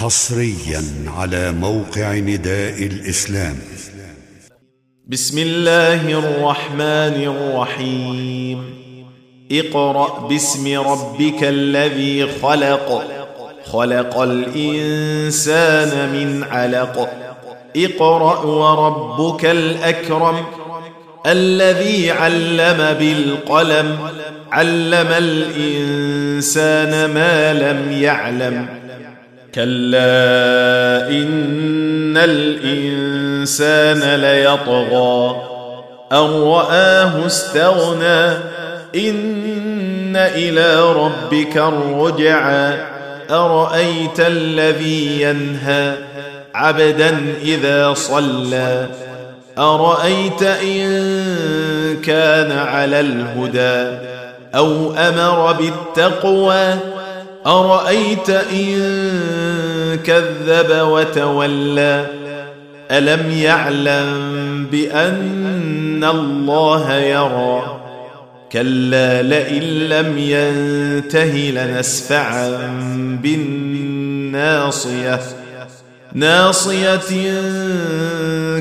حصريا على موقع نداء الإسلام. بسم الله الرحمن الرحيم. اقرأ باسم ربك الذي خلق. خلق الإنسان من علق. اقرأ وربك الأكرم الذي علم بالقلم. علم الإنسان ما لم يعلم. كلا إن الإنسان ليطغى. أن رآه استغنى. إن إلى ربك الرجعى. أرأيت الذي ينهى عبدا إذا صلى. أرأيت إن كان على الهدى. أو أمر بالتقوى. أرأيت إن كذب وتولى؟ ألم يعلم بأن الله يرى؟ كلا لئن لم ينته لنسفعا بالناصية. ناصية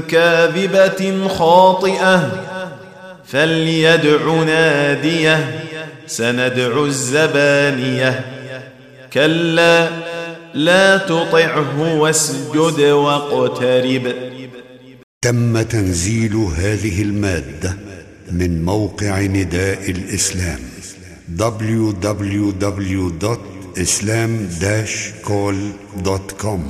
كاذبة خاطئة. فليدع ناديه سندع الزبانية. كلا لا تطعه واسجد واقترب. تم تنزيل هذه المادة من موقع نداء الإسلام www.islam-call.com